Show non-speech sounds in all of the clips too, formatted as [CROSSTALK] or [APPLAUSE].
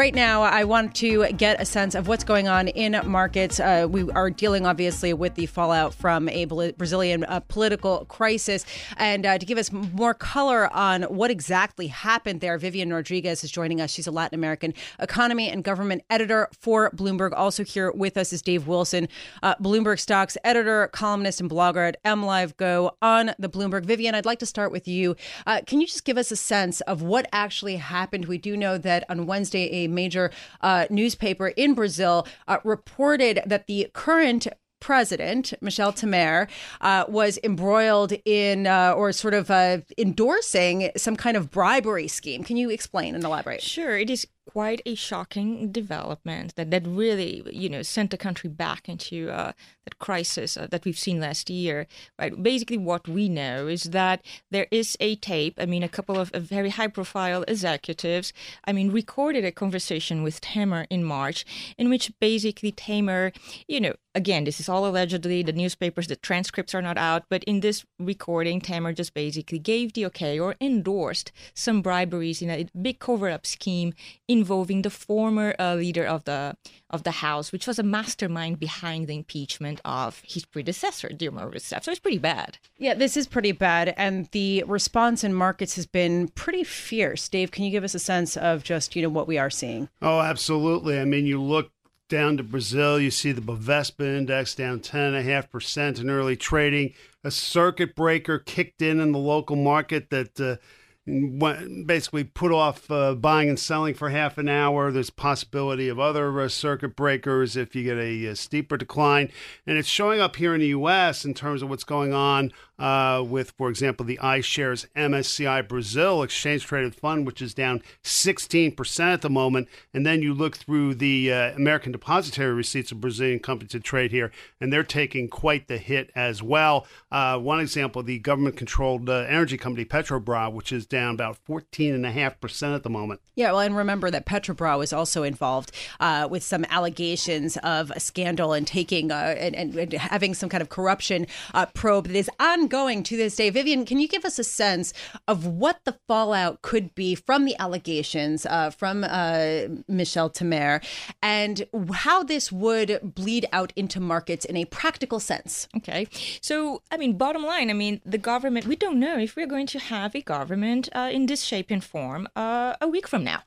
Right now, I want to get a sense of what's going on in markets. Uh, we are dealing, obviously, with the fallout from a Brazilian uh, political crisis. And uh, to give us more color on what exactly happened there, Vivianne Rodrigues is joining us. She's a Latin American economy and government editor for Bloomberg. Also here with us is Dave Wilson, uh, Bloomberg stocks editor, columnist, and blogger at MLive Go on the Bloomberg. Vivianne, I'd like to start with you. Uh, can you just give us a sense of what actually happened? We do know that on Wednesday, a major uh, newspaper in Brazil uh, reported that the current president, Michel Temer, uh, was embroiled in uh, or sort of uh, endorsing some kind of bribery scheme. Can you explain and elaborate? Sure. It is quite a shocking development that, that really, you know, sent the country back into uh, that crisis uh, that we've seen last year. Right. Basically, what we know is that there is a tape. I mean, a couple of, of very high-profile executives. I mean, recorded a conversation with Temer in March, in which basically Temer, you know, again, this is all allegedly. The newspapers, the transcripts are not out, but in this recording, Temer just basically gave the okay or endorsed some briberies in a big cover-up scheme involving the former uh, leader of the of the House, which was a mastermind behind the impeachment of his predecessor, Dilma Rousseff. So it's pretty bad. Yeah, this is pretty bad, and the response in markets has been pretty fierce. Dave, can you give us a sense of just you know what we are seeing? Oh, absolutely. I mean, you look down to Brazil, you see the Bovespa index down 10.5% in early trading. A circuit breaker kicked in in the local market that uh, basically put off uh, buying and selling for half an hour. There's possibility of other uh, circuit breakers if you get a, a, steeper decline, and it's showing up here in the U.S. in terms of what's going on uh, with, for example, the iShares MSCI Brazil exchange traded fund, which is down 16% at the moment. And then you look through the uh, American depository receipts of Brazilian companies to trade here, and they're taking quite the hit as well. Uh, one example, the government controlled uh, energy company Petrobras, which is down about 14.5% at the moment. Yeah, well, and remember that Petrobras was also involved uh, with some allegations of a scandal and taking and, and, and, having some kind of corruption probe that is ongoing ongoing to this day. Vivianne, can you give us a sense of what the fallout could be from the allegations uh, from uh, Michel Temer and how this would bleed out into markets in a practical sense? Okay. So, I mean, bottom line, I mean, the government, we don't know if we're going to have a government uh, in this shape and form uh, a week from now.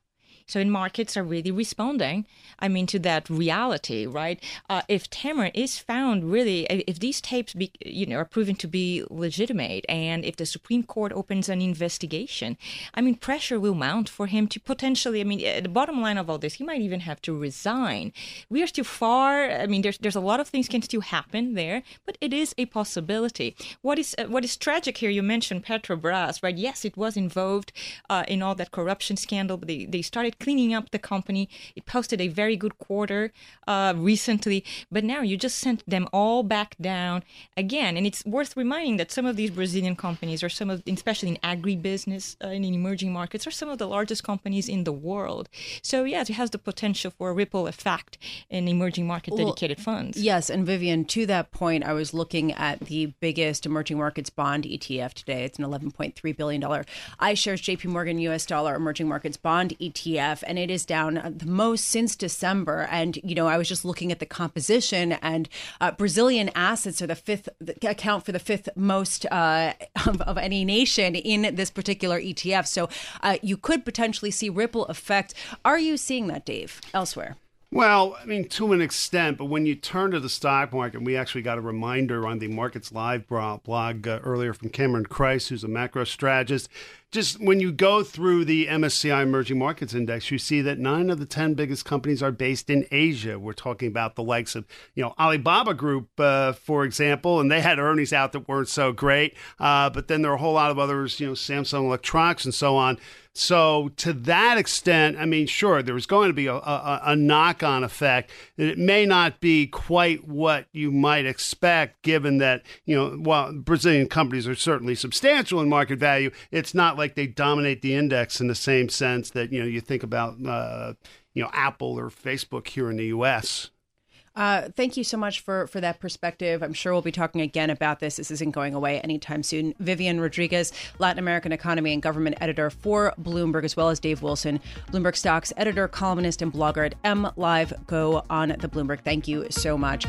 So, in markets are really responding, I mean, to that reality, right? Uh, if Temer is found really, if these tapes, be, you know, are proven to be legitimate, and if the Supreme Court opens an investigation, I mean, pressure will mount for him to potentially. I mean, uh, the bottom line of all this, he might even have to resign. We are still far. I mean, there's there's a lot of things can still happen there, but it is a possibility. What is uh, what is tragic here? You mentioned Petrobras, right? Yes, it was involved uh, in all that corruption scandal, but they they started started cleaning up the company. It posted a very good quarter uh, recently, but now you just sent them all back down again. And it's worth reminding that some of these Brazilian companies, or some of, especially in agribusiness uh, in emerging markets, are some of the largest companies in the world. So yes, it has the potential for a ripple effect in emerging market dedicated well, funds. Yes, and Vivianne, to that point, I was looking at the biggest emerging markets bond ETF today. It's an 11.3 billion dollar iShares JP Morgan US dollar emerging markets bond ETF ETF, and it is down the most since December. And you know, I was just looking at the composition, and uh, Brazilian assets are the fifth account for the fifth most uh, [LAUGHS] of, of, any nation in this particular ETF. So uh, you could potentially see ripple effect. Are you seeing that, Dave, elsewhere? Well, I mean, to an extent, but when you turn to the stock market, we actually got a reminder on the Markets Live blog uh, earlier from Cameron Crise, who's a macro strategist just when you go through the MSCI Emerging Markets Index, you see that nine of the 10 biggest companies are based in Asia. We're talking about the likes of, you know, Alibaba Group, uh, for example, and they had earnings out that weren't so great. Uh, but then there are a whole lot of others, you know, Samsung Electronics and so on. So, to that extent, I mean, sure, there was going to be a, a, a knock on effect. It may not be quite what you might expect, given that, you know, while Brazilian companies are certainly substantial in market value, it's not like they dominate the index in the same sense that, you know, you think about, uh, you know, Apple or Facebook here in the U.S. Uh, thank you so much for for that perspective. I'm sure we'll be talking again about this. This isn't going away anytime soon. Vivianne Rodrigues, Latin American economy and government editor for Bloomberg, as well as Dave Wilson, Bloomberg stocks editor, columnist, and blogger at M Live Go on the Bloomberg. Thank you so much.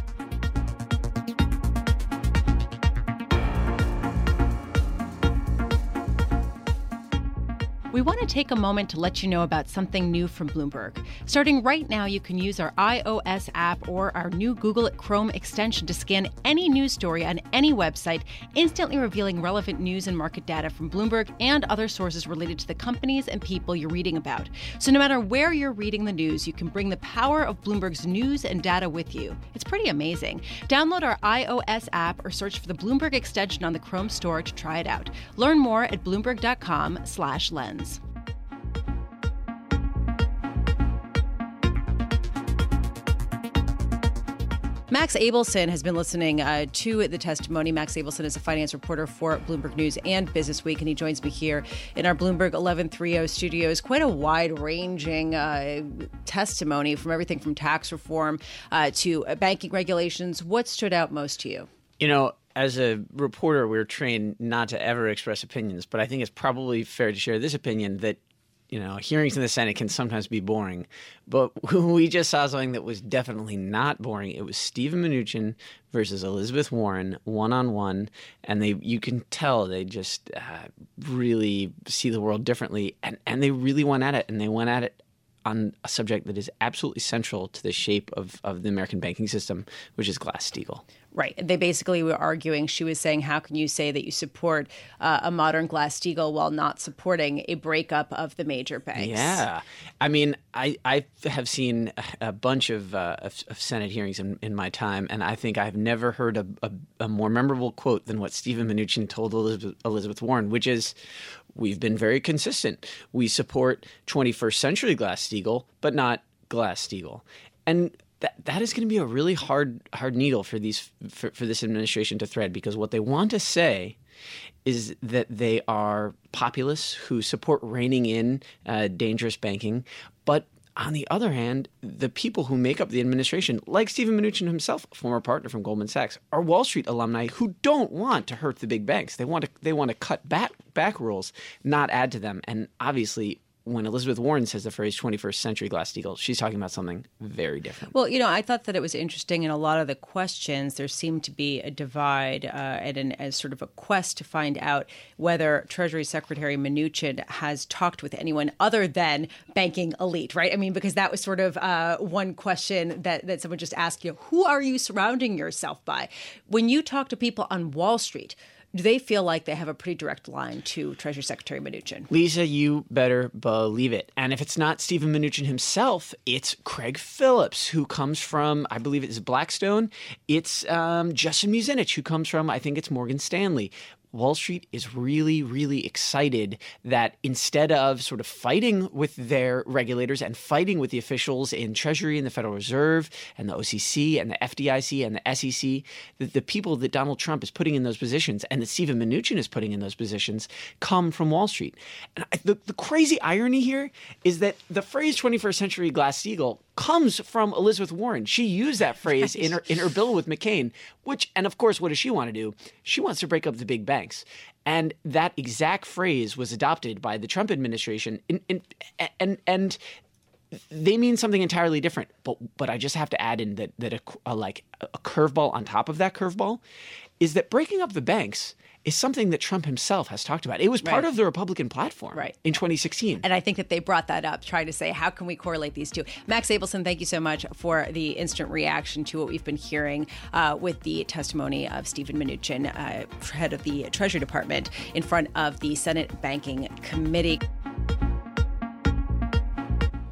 We want to take a moment to let you know about something new from Bloomberg. Starting right now, you can use our iOS app or our new Google Chrome extension to scan any news story on any website, instantly revealing relevant news and market data from Bloomberg and other sources related to the companies and people you're reading about. So, no matter where you're reading the news, you can bring the power of Bloomberg's news and data with you. It's pretty amazing. Download our iOS app or search for the Bloomberg extension on the Chrome store to try it out. Learn more at bloomberg.com/lens. Max Abelson has been listening uh, to the testimony. Max Abelson is a finance reporter for Bloomberg News and Business Week, and he joins me here in our Bloomberg 1130 studios. Quite a wide ranging uh, testimony from everything from tax reform uh, to banking regulations. What stood out most to you? You know, as a reporter, we're trained not to ever express opinions, but I think it's probably fair to share this opinion that you know, hearings in the Senate can sometimes be boring, but [LAUGHS] we just saw something that was definitely not boring. It was Steven Mnuchin versus Elizabeth Warren one on one, and they you can tell they just uh, really see the world differently, and and they really went at it, and they went at it on a subject that is absolutely central to the shape of, of the American banking system, which is Glass Steagall. Right. They basically were arguing, she was saying, how can you say that you support uh, a modern Glass Steagall while not supporting a breakup of the major banks? Yeah. I mean, I, I have seen a bunch of, uh, of, of, Senate hearings in, in my time, and I think I've never heard a, a, a more memorable quote than what Steven Mnuchin told Elizabeth, Elizabeth Warren, which is, we've been very consistent. We support 21st century Glass Steagall, but not Glass Steagall. And that that is going to be a really hard hard needle for these for, for this administration to thread because what they want to say is that they are populists who support reining in uh, dangerous banking, but on the other hand, the people who make up the administration, like Steven Mnuchin himself, former partner from Goldman Sachs, are Wall Street alumni who don't want to hurt the big banks. They want to they want to cut back back rules, not add to them. And obviously, when Elizabeth Warren says the phrase 21st century Glass Steagall, she's talking about something very different. Well, you know, I thought that it was interesting in a lot of the questions, there seemed to be a divide uh, and an, as sort of a quest to find out whether Treasury Secretary Mnuchin has talked with anyone other than banking elite, right? I mean, because that was sort of uh, one question that, that someone just asked you, who are you surrounding yourself by? When you talk to people on Wall Street, do they feel like they have a pretty direct line to Treasury Secretary Mnuchin? Lisa, you better believe it. And if it's not Steven Mnuchin himself, it's Craig Phillips, who comes from, I believe it is Blackstone. It's um, Justin Muzinich, who comes from, I think it's Morgan Stanley. Wall Street is really, really excited that instead of sort of fighting with their regulators and fighting with the officials in Treasury and the Federal Reserve and the OCC and the FDIC and the SEC, that the people that Donald Trump is putting in those positions and that Steven Mnuchin is putting in those positions come from Wall Street. And the, the crazy irony here is that the phrase 21st century Glass Steagall comes from Elizabeth Warren. She used that phrase in her in her bill with McCain, which and of course what does she want to do? She wants to break up the big banks. And that exact phrase was adopted by the Trump administration in, in, and and they mean something entirely different. But but I just have to add in that that a, a like a curveball on top of that curveball is that breaking up the banks is something that Trump himself has talked about. It was part Right. of the Republican platform Right. in 2016. And I think that they brought that up, trying to say, how can we correlate these two? Max Abelson, thank you so much for the instant reaction to what we've been hearing uh, with the testimony of Steven Mnuchin, uh, head of the Treasury Department, in front of the Senate Banking Committee.